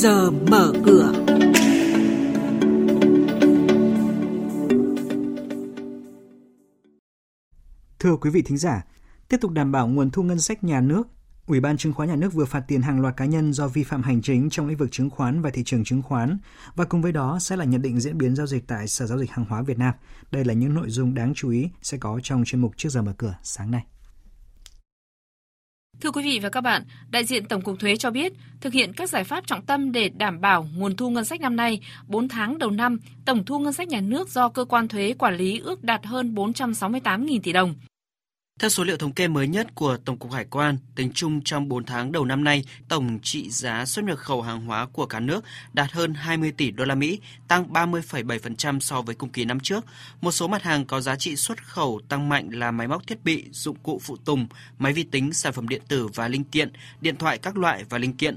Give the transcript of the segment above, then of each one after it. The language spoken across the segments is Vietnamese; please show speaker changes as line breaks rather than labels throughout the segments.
giờ mở cửa.
Thưa quý vị thính giả, tiếp tục đảm bảo nguồn thu ngân sách nhà nước, Ủy ban chứng khoán nhà nước vừa phạt tiền hàng loạt cá nhân do vi phạm hành chính trong lĩnh vực chứng khoán và thị trường chứng khoán và cùng với đó sẽ là nhận định diễn biến giao dịch tại Sở giao dịch hàng hóa Việt Nam. Đây là những nội dung đáng chú ý sẽ có trong chuyên mục trước giờ mở cửa sáng nay.
Thưa quý vị và các bạn, đại diện Tổng cục Thuế cho biết, thực hiện các giải pháp trọng tâm để đảm bảo nguồn thu ngân sách năm nay, 4 tháng đầu năm, tổng thu ngân sách nhà nước do cơ quan thuế quản lý ước đạt hơn 468.000 tỷ đồng.
Theo số liệu thống kê mới nhất của Tổng cục Hải quan, tính chung trong 4 tháng đầu năm nay, tổng trị giá xuất nhập khẩu hàng hóa của cả nước đạt hơn 20 tỷ đô la Mỹ, tăng 30,7% so với cùng kỳ năm trước. Một số mặt hàng có giá trị xuất khẩu tăng mạnh là máy móc thiết bị, dụng cụ phụ tùng, máy vi tính, sản phẩm điện tử và linh kiện, điện thoại các loại và linh kiện.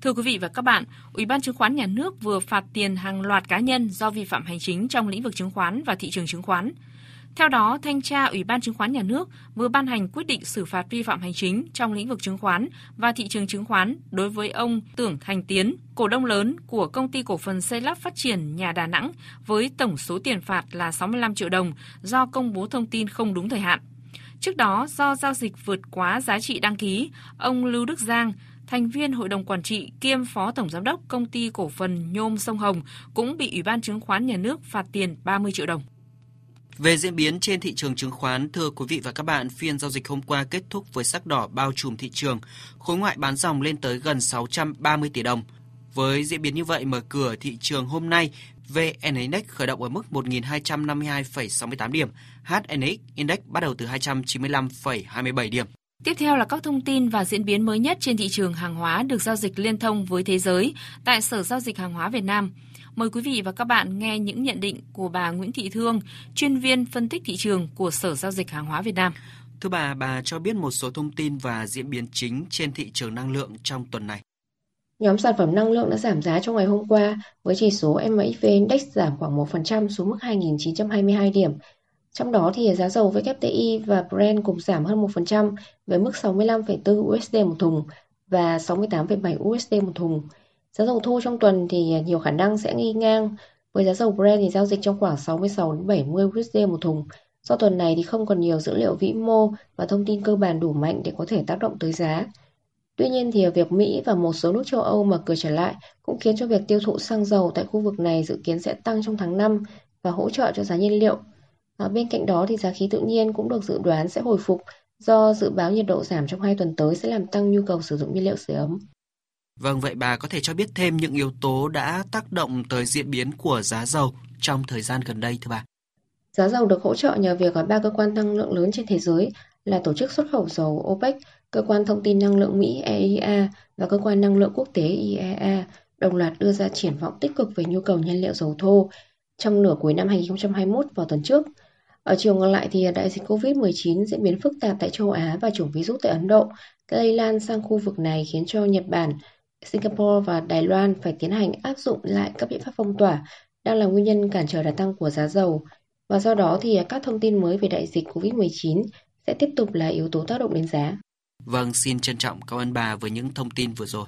Thưa quý vị và các bạn, Ủy ban chứng khoán nhà nước vừa phạt tiền hàng loạt cá nhân do vi phạm hành chính trong lĩnh vực chứng khoán và thị trường chứng khoán. Theo đó, thanh tra Ủy ban chứng khoán nhà nước vừa ban hành quyết định xử phạt vi phạm hành chính trong lĩnh vực chứng khoán và thị trường chứng khoán đối với ông Tưởng Thành Tiến, cổ đông lớn của công ty cổ phần xây lắp phát triển nhà Đà Nẵng với tổng số tiền phạt là 65 triệu đồng do công bố thông tin không đúng thời hạn. Trước đó, do giao dịch vượt quá giá trị đăng ký, ông Lưu Đức Giang, thành viên hội đồng quản trị kiêm phó tổng giám đốc công ty cổ phần nhôm sông Hồng cũng bị Ủy ban chứng khoán nhà nước phạt tiền 30 triệu đồng.
Về diễn biến trên thị trường chứng khoán, thưa quý vị và các bạn, phiên giao dịch hôm qua kết thúc với sắc đỏ bao trùm thị trường, khối ngoại bán dòng lên tới gần 630 tỷ đồng. Với diễn biến như vậy, mở cửa thị trường hôm nay, VN Index khởi động ở mức 1.252,68 điểm, HNX Index bắt đầu từ 295,27 điểm.
Tiếp theo là các thông tin và diễn biến mới nhất trên thị trường hàng hóa được giao dịch liên thông với thế giới tại Sở Giao dịch Hàng hóa Việt Nam. Mời quý vị và các bạn nghe những nhận định của bà Nguyễn Thị Thương, chuyên viên phân tích thị trường của Sở Giao dịch Hàng hóa Việt Nam.
Thưa bà, bà cho biết một số thông tin và diễn biến chính trên thị trường năng lượng trong tuần này.
Nhóm sản phẩm năng lượng đã giảm giá trong ngày hôm qua với chỉ số MXV Index giảm khoảng 1% xuống mức 2.922 điểm trong đó thì giá dầu WTI và Brent cùng giảm hơn 1% với mức 65,4 USD một thùng và 68,7 USD một thùng. Giá dầu thô trong tuần thì nhiều khả năng sẽ nghi ngang với giá dầu Brent thì giao dịch trong khoảng 66 đến 70 USD một thùng. Do tuần này thì không còn nhiều dữ liệu vĩ mô và thông tin cơ bản đủ mạnh để có thể tác động tới giá. Tuy nhiên thì việc Mỹ và một số nước châu Âu mở cửa trở lại cũng khiến cho việc tiêu thụ xăng dầu tại khu vực này dự kiến sẽ tăng trong tháng 5 và hỗ trợ cho giá nhiên liệu. À, bên cạnh đó thì giá khí tự nhiên cũng được dự đoán sẽ hồi phục do dự báo nhiệt độ giảm trong hai tuần tới sẽ làm tăng nhu cầu sử dụng nhiên liệu sưởi ấm.
Vâng, vậy bà có thể cho biết thêm những yếu tố đã tác động tới diễn biến của giá dầu trong thời gian gần đây thưa bà?
Giá dầu được hỗ trợ nhờ việc ở ba cơ quan năng lượng lớn trên thế giới là Tổ chức xuất khẩu dầu OPEC, Cơ quan thông tin năng lượng Mỹ EIA và Cơ quan năng lượng quốc tế IEA đồng loạt đưa ra triển vọng tích cực về nhu cầu nhiên liệu dầu thô trong nửa cuối năm 2021 vào tuần trước – ở chiều ngược lại thì đại dịch Covid-19 diễn biến phức tạp tại châu Á và chủng virus tại Ấn Độ lây lan sang khu vực này khiến cho Nhật Bản, Singapore và Đài Loan phải tiến hành áp dụng lại các biện pháp phong tỏa đang là nguyên nhân cản trở đà tăng của giá dầu. Và do đó thì các thông tin mới về đại dịch Covid-19 sẽ tiếp tục là yếu tố tác động đến giá.
Vâng, xin trân trọng cảm ơn bà với những thông tin vừa rồi.